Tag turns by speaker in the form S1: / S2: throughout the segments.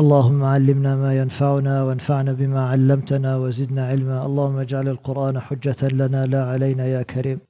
S1: اللهم علمنا ما ينفعنا وانفعنا بما علمتنا وزدنا علما. اللهم اجعل القرآن حجة لنا. لا علينا يا كريم.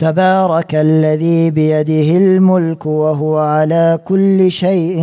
S1: تبارك الذي بيده الملك وهو على كل شيء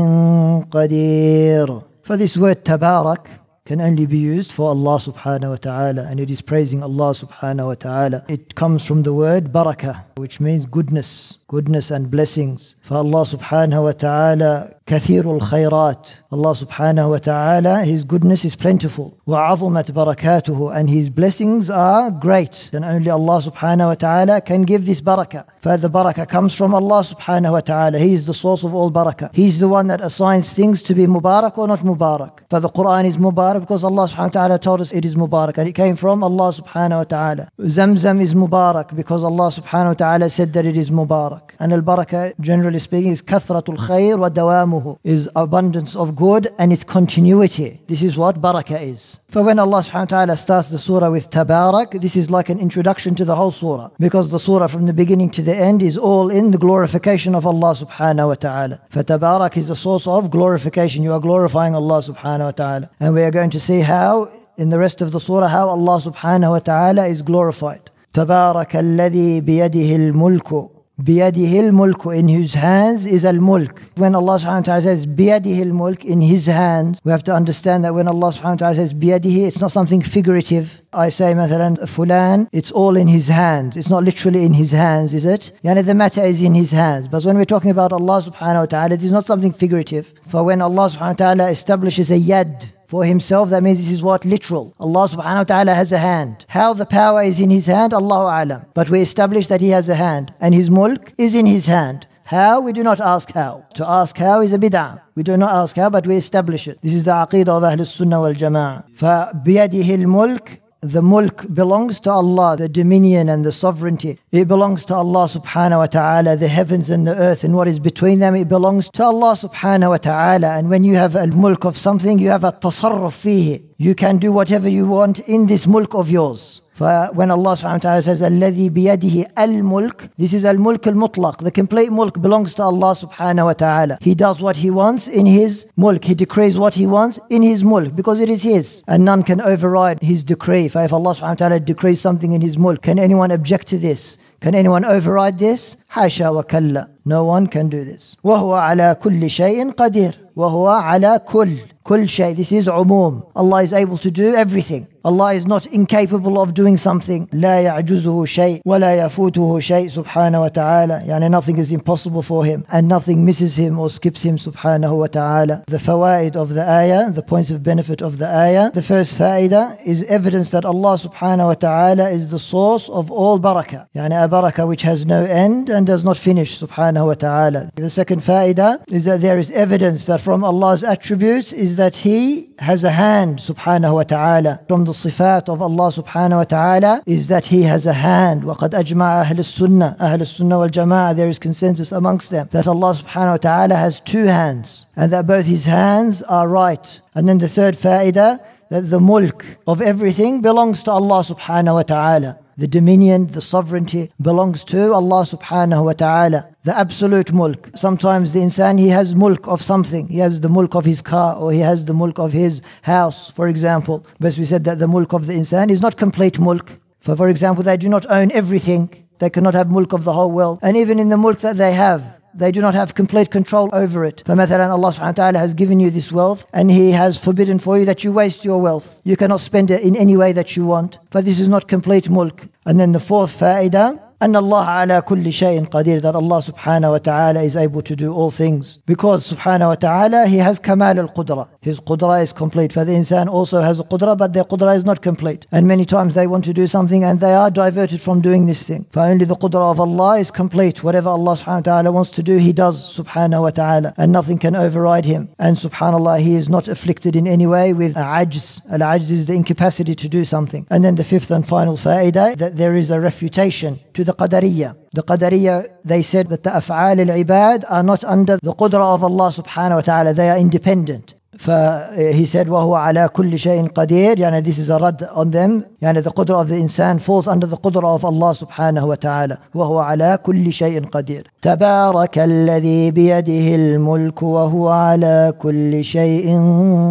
S1: قدير For this word tabarak can only be used for Allah subhanahu wa ta'ala and it is praising Allah subhanahu wa ta'ala. It comes from the word barakah which means goodness, goodness and blessings. For Allah subhanahu wa ta'ala kathirul khayrat. Allah subhanahu wa ta'ala, His goodness is plentiful. وعظمت barakatuhu and His blessings are great. And only Allah subhanahu wa ta'ala can give this barakah. For the barakah comes from Allah subhanahu wa ta'ala. He is the source of all barakah. He's the one that assigns things to be mubarak or not mubarak. For the Quran is mubarak because Allah subhanahu wa ta'ala told us it is mubarak. And it came from Allah subhanahu wa ta'ala. Zamzam is mubarak because Allah subhanahu wa ta'ala said that it is mubarak. And al-barakah, generally speaking, is kathratul khair wa dawamuhu. Is abundance of good and its continuity. This is what barakah is. For when Allah subhanahu wa ta'ala starts the surah with tabarak, this is like an introduction to the whole surah. Because the surah from the beginning to the end is all in the glorification of Allah subhanahu wa ta'ala. For tabarak is the source of glorification. You are glorifying Allah subhanahu wa ta'ala. And we are going to see how in the rest of the surah how Allah subhanahu wa ta'ala is glorified. تبارك الذي بيده الملك بيده الملك in whose hands is al-mulk. When Allah subhanahu wa ta'ala says بيده الملك in his hands, we have to understand that when Allah subhanahu wa ta'ala says بيده, it's not something figurative. I say مثلا fulan, it's all in his hands. It's not literally in his hands, is it? Yani the matter is in his hands. But when we're talking about Allah subhanahu wa ta'ala, it is not something figurative. For when Allah subhanahu wa ta'ala establishes a yad, for himself, that means this is what? Literal. Allah subhanahu wa ta'ala has a hand. How the power is in his hand, Allahu alam. But we establish that he has a hand. And his mulk is in his hand. How? We do not ask how. To ask how is a bid'ah. We do not ask how, but we establish it. This is the aqidah of Ahl Sunnah wal Jama'ah. فَبِيَدِهِ الْمُلْك the mulk belongs to Allah, the dominion and the sovereignty. It belongs to Allah subhanahu wa ta'ala, the heavens and the earth and what is between them. It belongs to Allah subhanahu wa ta'ala. And when you have a mulk of something, you have a tasarruf fihi. You can do whatever you want in this mulk of yours. when Allah subhanahu wa ta'ala says, الذي بيده الملك, this is al-mulk al-mutlaq. The complete mulk belongs to Allah subhanahu wa ta'ala. He does what he wants in his mulk. He decrees what he wants in his mulk because it is his. And none can override his decree. If Allah subhanahu wa ta'ala decrees something in his mulk, can anyone object to this? Can anyone override this? حاشا وكلا. No one can do this. وهو على كل شيء قدير. وهو على كل كل شيء. This is عموم. Allah is able to do everything. Allah is not incapable of doing something. لا يعجزه شيء ولا يفوته شيء سبحانه وتعالى. يعني nothing is impossible for him and nothing misses him or skips him سبحانه وتعالى. The fawaid of the ayah, the points of benefit of the ayah. The first faida is evidence that Allah subhanahu wa ta'ala is the source of all barakah. يعني a barakah which has no end and does not finish subhanahu wa ta'ala. The second faida is that there is evidence that from Allah's attributes is that He has a hand subhanahu wa ta'ala. From the sifat of Allah subhanahu wa ta'ala is that He has a hand. وقد أجمع أهل السنة أهل السنة والجماعة there is consensus amongst them that Allah subhanahu wa ta'ala has two hands and that both His hands are right. And then the third faida that the mulk of everything belongs to Allah subhanahu wa ta'ala. the dominion, the sovereignty belongs to Allah subhanahu wa ta'ala. The absolute mulk. Sometimes the insan, he has mulk of something. He has the mulk of his car or he has the mulk of his house, for example. But we said that the mulk of the insan is not complete mulk. For, for example, they do not own everything. They cannot have mulk of the whole world. And even in the mulk that they have, they do not have complete control over it. فمثلا Allah subhanahu wa ta'ala has given you this wealth and He has forbidden for you that you waste your wealth. You cannot spend it in any way that you want. For this is not complete mulk. And then the fourth fa'idah, and Allah ala kulli shayin qadir, that Allah subhanahu wa ta'ala is able to do all things. Because subhanahu wa ta'ala, He has kamal al qudra. His qudra is complete. For the insan also has a qudra, but their qudra is not complete. And many times they want to do something and they are diverted from doing this thing. For only the qudra of Allah is complete. Whatever Allah subhanahu wa ta'ala wants to do, He does subhanahu wa ta'ala. And nothing can override Him. And subhanallah, He is not afflicted in any way with ajz. Al ajz is the incapacity to do something. And then the fifth and final fa'idah, that there is a refutation to the Qadariyah. The Qadariyah, they said that the af'al al-ibad are not under the qudra of Allah subhanahu wa ta'ala. They are independent. فhe said وهو على كل شيء قدير يعني this is a rad on them يعني the qudra of the insan falls under the qudra of Allah subhanahu wa ta'ala وهو على كل شيء قدير تبارك الذي بيده الملك وهو على كل شيء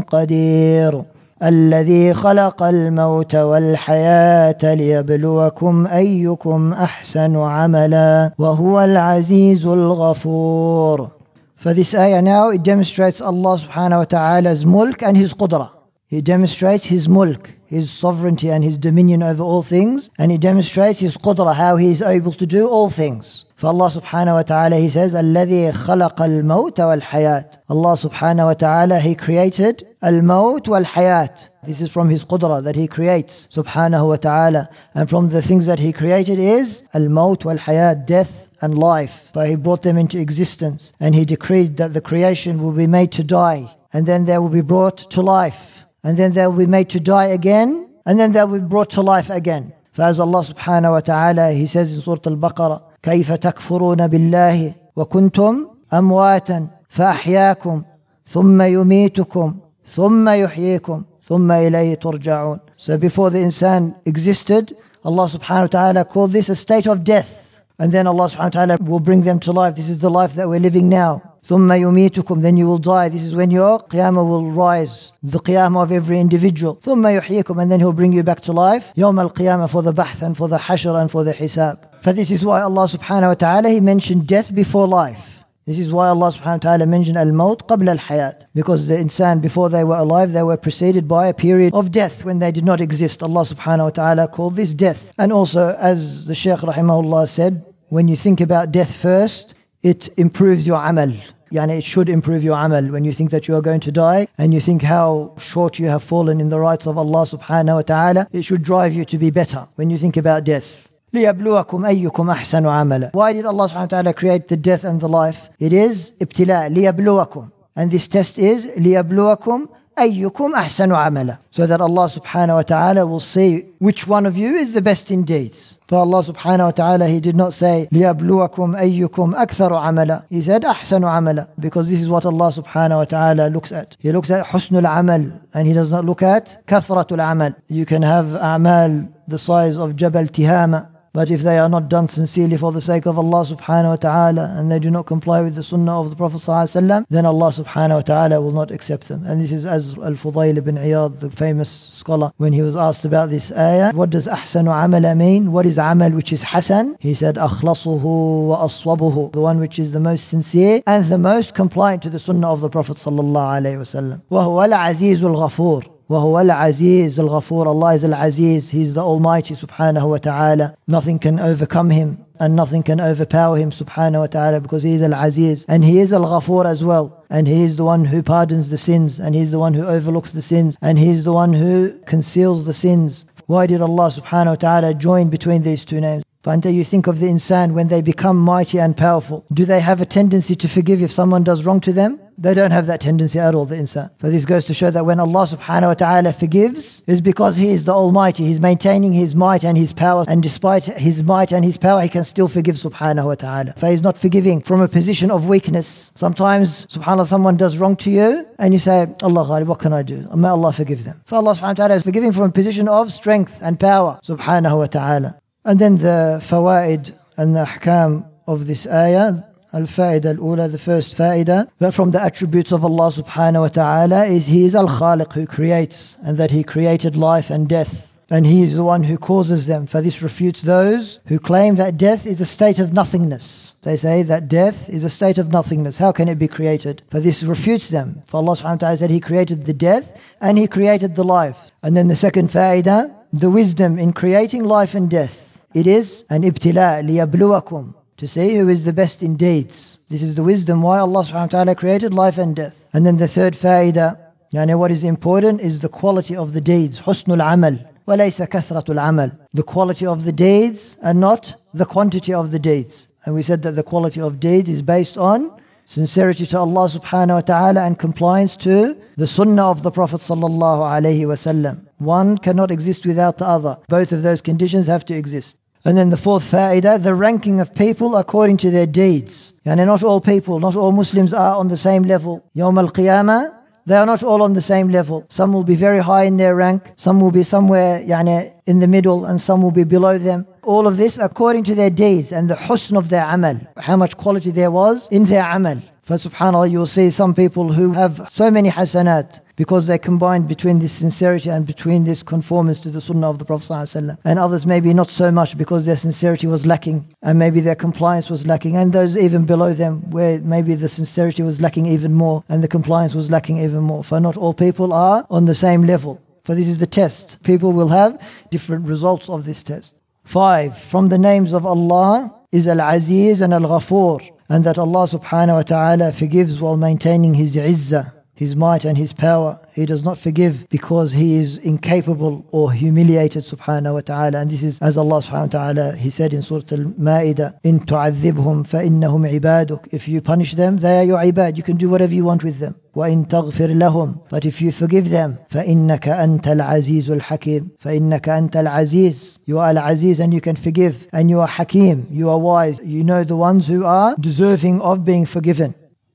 S1: قدير الذي خلق الموت والحياة ليبلوكم أيكم أحسن عملا وهو العزيز الغفور For this ayah now, it demonstrates Allah subhanahu wa ta'ala's mulk and His qudra. He demonstrates His mulk, His sovereignty and His dominion over all things, and He demonstrates His qudra, how He is able to do all things. For Allah subhanahu wa ta'ala, He says, الذي خلق الموت والحياة. Allah subhanahu wa ta'ala, He created al-maut wal-hayat. This is from His qudra that He creates, subhanahu wa ta'ala. And from the things that He created is al-maut wal-hayat, death and life. But He brought them into existence. And He decreed that the creation will be made to die. And then they will be brought to life. And then they will be made to die again. And then they will be brought to life again. فأز Allah subhanahu wa ta'ala, He says in Surah Al-Baqarah, كيف تكفرون بالله وكنتم أمواتا فأحياكم ثم يميتكم ثم يحييكم ثم إليه ترجعون So before the insan existed, Allah subhanahu wa ta'ala called this a state of death. And then Allah subhanahu wa ta'ala will bring them to life. This is the life that we're living now. ثم يميتكم then you will die. This is when your qiyamah will rise. The qiyamah of every individual. ثم يحييكم and then he'll bring you back to life. يوم القيامة for the bahth and for the hashr and for the hisab. For this is why Allah subhanahu wa ta'ala he mentioned death before life. This is why Allah subhanahu wa ta'ala mentioned al-maut qabla al-hayat. Because the insan before they were alive, they were preceded by a period of death when they did not exist. Allah subhanahu wa ta'ala called this death. And also, as the Shaykh rahimahullah said, when you think about death first, it improves your amal. Yani it should improve your amal when you think that you are going to die and you think how short you have fallen in the rights of Allah subhanahu wa ta'ala. It should drive you to be better when you think about death. ليبلوكم أيكم أحسن عملا. Why did Allah subhanahu wa ta'ala create the death and the life? It is ابتلاء ليبلوكم. And this test is ليبلوكم أيكم أحسن عملا. So that Allah subhanahu wa ta'ala will see which one of you is the best in deeds. For Allah subhanahu wa ta'ala, He did not say ليبلوكم أيكم أكثر عملا. He said أحسن عملا. Because this is what Allah subhanahu wa ta'ala looks at. He looks at حسن العمل and He does not look at كثرة العمل. You can have أعمال the size of Jabal Tihama But if they are not done sincerely for the sake of Allah subhanahu wa ta'ala and they do not comply with the sunnah of the Prophet sallallahu then Allah subhanahu wa ta'ala will not accept them. And this is as Al-Fudayl ibn Iyad, the famous scholar, when he was asked about this ayah, what does ahsanu amala mean? What is amal which is hasan? He said, akhlasuhu wa aswabuhu, the one which is the most sincere and the most compliant to the sunnah of the Prophet sallallahu alayhi wa sallam. وهو العزيز الغفور وهو العزيز الغفور Allah is Al-Aziz He's the Almighty subhanahu wa ta'ala Nothing can overcome Him and nothing can overpower Him subhanahu wa ta'ala because He is Al-Aziz and He is Al-Ghafur as well and He is the one who pardons the sins and He is the one who overlooks the sins and He is the one who conceals the sins Why did Allah subhanahu wa ta'ala join between these two names? Until you think of the insan when they become mighty and powerful, do they have a tendency to forgive if someone does wrong to them? They don't have that tendency at all, the insan. But this goes to show that when Allah subhanahu wa ta'ala forgives, it's because He is the Almighty. He's maintaining His might and His power. And despite His might and His power, He can still forgive subhanahu wa ta'ala. For He's not forgiving from a position of weakness. Sometimes, subhanAllah, someone does wrong to you, and you say, Allah what can I do? May Allah forgive them. For Allah subhanahu wa ta'ala is forgiving from a position of strength and power, subhanahu wa ta'ala. And then the fawaid and the ahkam of this ayah. Al-Fa'ida al-Ula, the first fa'ida, that from the attributes of Allah subhanahu wa ta'ala is He is Al-Khaliq who creates and that He created life and death and He is the one who causes them. For this refutes those who claim that death is a state of nothingness. They say that death is a state of nothingness. How can it be created? For this refutes them. For Allah subhanahu wa ta'ala said He created the death and He created the life. And then the second fa'ida, the wisdom in creating life and death. It is an ibtila, liyabluwakum, to say who is the best in deeds. This is the wisdom why Allah subhanahu wa ta'ala created life and death. And then the third faida, yani what is important is the quality of the deeds, husnul amal, walaysa kathratul amal. The quality of the deeds and not the quantity of the deeds. And we said that the quality of deeds is based on sincerity to Allah subhanahu wa ta'ala and compliance to the sunnah of the Prophet sallallahu alayhi wa sallam. One cannot exist without the other. Both of those conditions have to exist. And then the fourth fa'idah, the ranking of people according to their deeds. Yani not all people, not all Muslims are on the same level. Yawm al-Qiyamah, they are not all on the same level. Some will be very high in their rank, some will be somewhere yani, in the middle, and some will be below them. All of this according to their deeds and the husn of their amal, how much quality there was in their amal. For subhanAllah, you'll see some people who have so many hasanat, because they combined between this sincerity and between this conformance to the sunnah of the Prophet. And others maybe not so much because their sincerity was lacking and maybe their compliance was lacking. And those even below them where maybe the sincerity was lacking even more and the compliance was lacking even more. For not all people are on the same level. For this is the test. People will have different results of this test. Five, from the names of Allah is Al-Aziz and Al-Ghafoor. And that Allah subhanahu wa ta'ala forgives while maintaining His izzah his might and his power. He does not forgive because he is incapable or humiliated subhanahu wa ta'ala. And this is as Allah subhanahu wa ta'ala, he said in Surah Al-Ma'idah, In tu'adhibhum fa'innahum ibaduk. If you punish them, they are your ibad. You can do whatever you want with them. وإن تغفر لهم But if you forgive them فإنك أنت العزيز الحكيم فإنك أنت العزيز You are العزيز and you can forgive and you are Hakim You are wise You know the ones who are deserving of being forgiven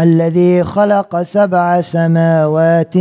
S1: الذي خلق سبع سماوات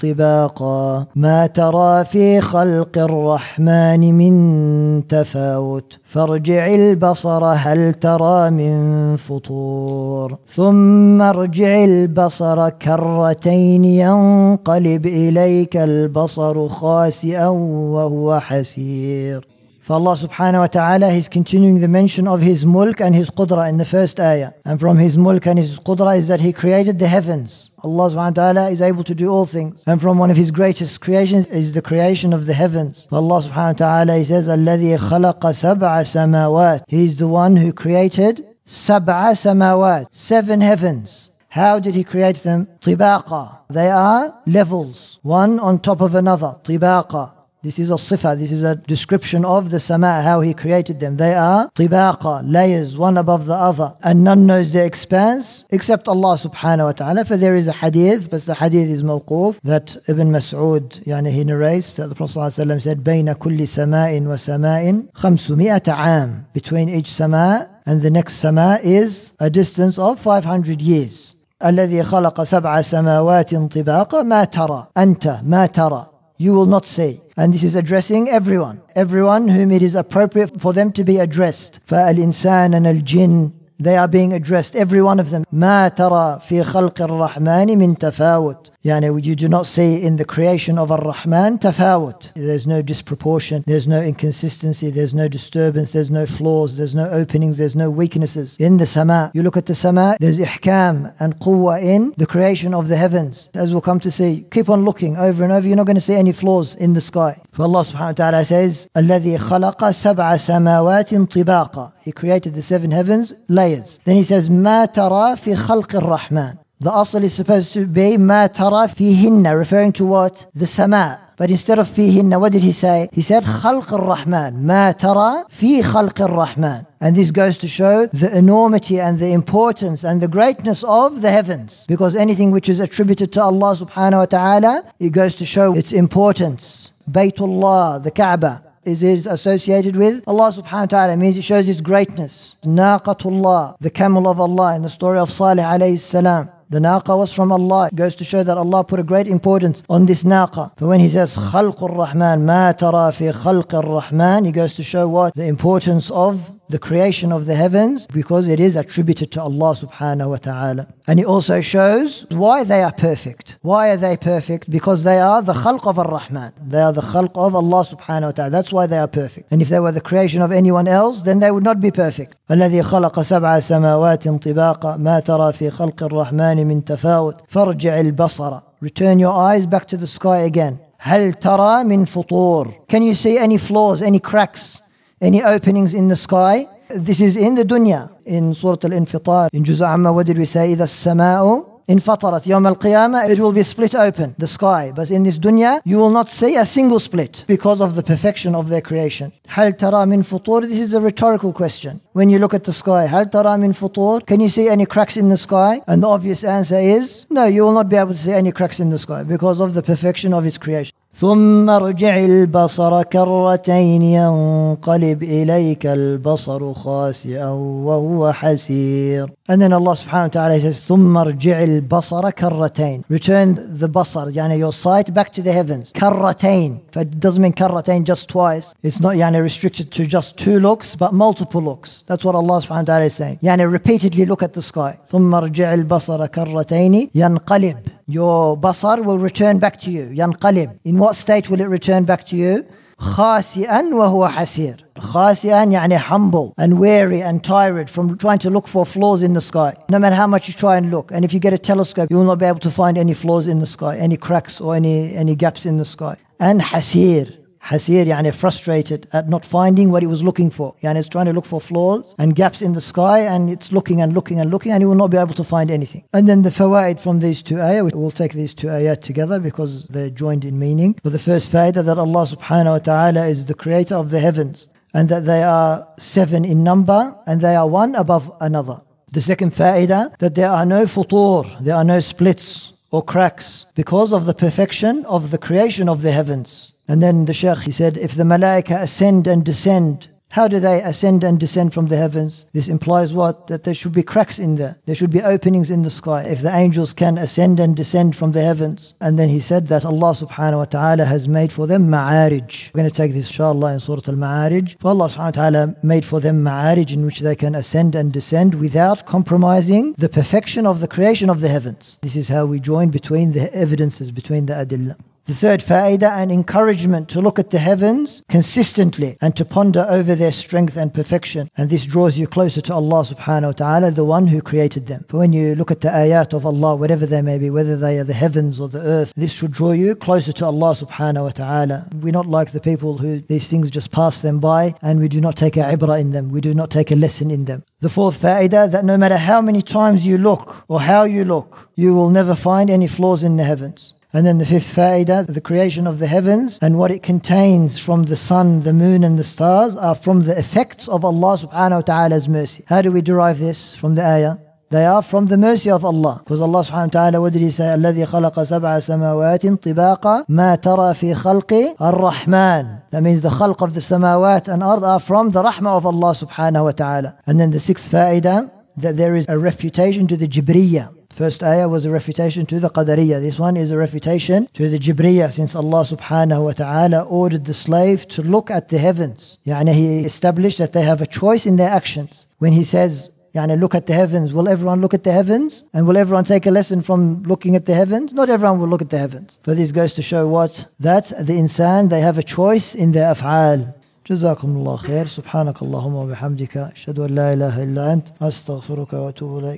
S1: طباقا. ما ترى في خلق الرحمن من تفاوت. فارجع البصر هل ترى من فطور. ثم ارجع البصر كرتين ينقلب إليك البصر خاسئا وهو حسير. For Allah subhanahu wa ta'ala, He's continuing the mention of His mulk and His qudra in the first ayah. And from His mulk and His qudra is that He created the heavens. Allah subhanahu wa ta'ala is able to do all things. And from one of His greatest creations is the creation of the heavens. Allah subhanahu wa ta'ala, He says, الَّذِي خَلَقَ سَبْعَ سَمَاوَاتٍ He is the one who created سَبْعَ سَمَاوَاتٍ Seven heavens. How did he create them? طباقا. They are levels, one on top of another. طباقا. This is a sifa, this is a description of the sama, how he created them. They are tibaqa, layers, one above the other. And none knows their expanse except Allah subhanahu wa ta'ala. For there is a hadith, but the hadith is mawquf, that Ibn Mas'ud, yani he narrates that the Prophet ﷺ said, بين كل سماء وسماء خمسمائة عام. Between each sama and the next sama is a distance of 500 years. الذي خلق سبع سماوات طباقا ما ترى أنت ما ترى you will not see and this is addressing everyone, everyone whom it is appropriate for them to be addressed. فالإنسان and الجن they are being addressed, every one of them. ما ترى في خلق الرحمن من تفاوت. Yani you do not see in the creation of Ar-Rahman tafawut. There's no disproportion, there's no inconsistency, there's no disturbance, there's no flaws, there's no openings, there's no weaknesses. In the sama, you look at the sama, there's ihkam and quwwah in the creation of the heavens. As we'll come to see, keep on looking over and over, you're not going to see any flaws in the sky. For Allah subhanahu wa ta'ala says, الَّذِي خَلَقَ سَبْعَ سَمَاوَاتٍ طِبَاقًا He created the seven heavens, layers. Then he says, مَا تَرَى فِي خَلْقِ الرَّحْمَنِ the asl is supposed to be ma tara fihinna, referring to what? The sama. But instead of fihinna, what did he say? He said khalq al-Rahman. Ma tara fi khalq al-Rahman. And this goes to show the enormity and the importance and the greatness of the heavens. Because anything which is attributed to Allah subhanahu wa ta'ala, it goes to show its importance. Baytullah, the Kaaba. is it associated with Allah subhanahu wa ta'ala. Means it shows its greatness. Naqatullah, the camel of Allah in the story of Salih alayhi salam. The naqa was from Allah. It goes to show that Allah put a great importance on this naqa. But when he says khalqur rahman, ma tara fi khalqir rahman, he goes to show what? The importance of the creation of the heavens because it is attributed to Allah subhanahu wa ta'ala. And it also shows why they are perfect. Why are they perfect? Because they are the khalq of Ar-Rahman. They are the khalq of Allah subhanahu wa ta'ala. That's why they are perfect. And if they were the creation of anyone else, then they would not be perfect. الذي خلق سبع سماوات طباقا ما ترى في خلق الرحمن من تفاوت فارجع البصر Return your eyes back to the sky again. هل ترى من فطور Can you see any flaws, any cracks any openings in the sky. This is in the dunya, in Surah Al-Infitar, in Juz' Amma, what did we say? إذا السماء انفطرت يوم القيامة it will be split open, the sky. But in this dunya, you will not see a single split because of the perfection of their creation. هل ترى من فطور? This is a rhetorical question. When you look at the sky, هل ترى من فطور? Can you see any cracks in the sky? And the obvious answer is, no, you will not be able to see any cracks in the sky because of the perfection of its creation. ثم ارجع البصر كرتين ينقلب إليك البصر خاسئا وهو حسير And then Allah subhanahu wa ta'ala says ثم ارجع البصر كرتين Return the basar يعني your sight back to the heavens كرتين It doesn't mean كرتين just twice It's not يعني restricted to just two looks but multiple looks That's what Allah subhanahu wa ta'ala is saying يعني repeatedly look at the sky ثم ارجع البصر كرتين ينقلب Your basar will return back to you ينقلب In what state will it return back to you? خاسئا وهو حسير خاسئا يعني humble and weary and tired from trying to look for flaws in the sky no matter how much you try and look and if you get a telescope you will not be able to find any flaws in the sky any cracks or any any gaps in the sky and حسير Hasir, yani frustrated at not finding what he was looking for. Yani it's trying to look for flaws and gaps in the sky and it's looking and looking and looking and he will not be able to find anything. And then the fawaid from these two ayah, we'll take these two ayah together because they're joined in meaning. But the first faida that Allah subhanahu wa ta'ala is the creator of the heavens and that they are seven in number and they are one above another. The second faida that there are no futur, there are no splits or cracks because of the perfection of the creation of the heavens. And then the Shaykh, he said, if the malaika ascend and descend, how do they ascend and descend from the heavens? This implies what? That there should be cracks in there. There should be openings in the sky. If the angels can ascend and descend from the heavens. And then he said that Allah subhanahu wa ta'ala has made for them ma'arij. We're going to take this inshallah in Surah Al-Ma'arij. For Allah subhanahu wa ta'ala made for them ma'arij in which they can ascend and descend without compromising the perfection of the creation of the heavens. This is how we join between the evidences, between the adillah. The third faida, an encouragement to look at the heavens consistently and to ponder over their strength and perfection. And this draws you closer to Allah subhanahu wa ta'ala, the one who created them. But when you look at the ayat of Allah, whatever they may be, whether they are the heavens or the earth, this should draw you closer to Allah subhanahu wa ta'ala. We're not like the people who these things just pass them by and we do not take a ibrah in them. We do not take a lesson in them. The fourth faida, that no matter how many times you look or how you look, you will never find any flaws in the heavens. And then the fifth faida, the creation of the heavens and what it contains from the sun, the moon, and the stars are from the effects of Allah subhanahu wa ta'ala's mercy. How do we derive this from the ayah? They are from the mercy of Allah. Because Allah subhanahu wa ta'ala, what did He say? الذي خلق سبع سماوات طباقا ما ترى في خلق الرحمن. That means the khalq of the samawat and ard are from the rahmah of Allah subhanahu wa ta'ala. And then the sixth faida, that there is a refutation to the Jibriyah. First ayah was a refutation to the Qadariyah. This one is a refutation to the Jibriyah since Allah subhanahu wa ta'ala ordered the slave to look at the heavens. Yani he established that they have a choice in their actions. When he says, Yani look at the heavens. Will everyone look at the heavens? And will everyone take a lesson from looking at the heavens? Not everyone will look at the heavens. But this goes to show what? That the insan, they have a choice in their af'al. جزاكم الله خير سبحانك اللهم وبحمدك أشهد أن لا إله إلا أنت أستغفرك وأتوب إليك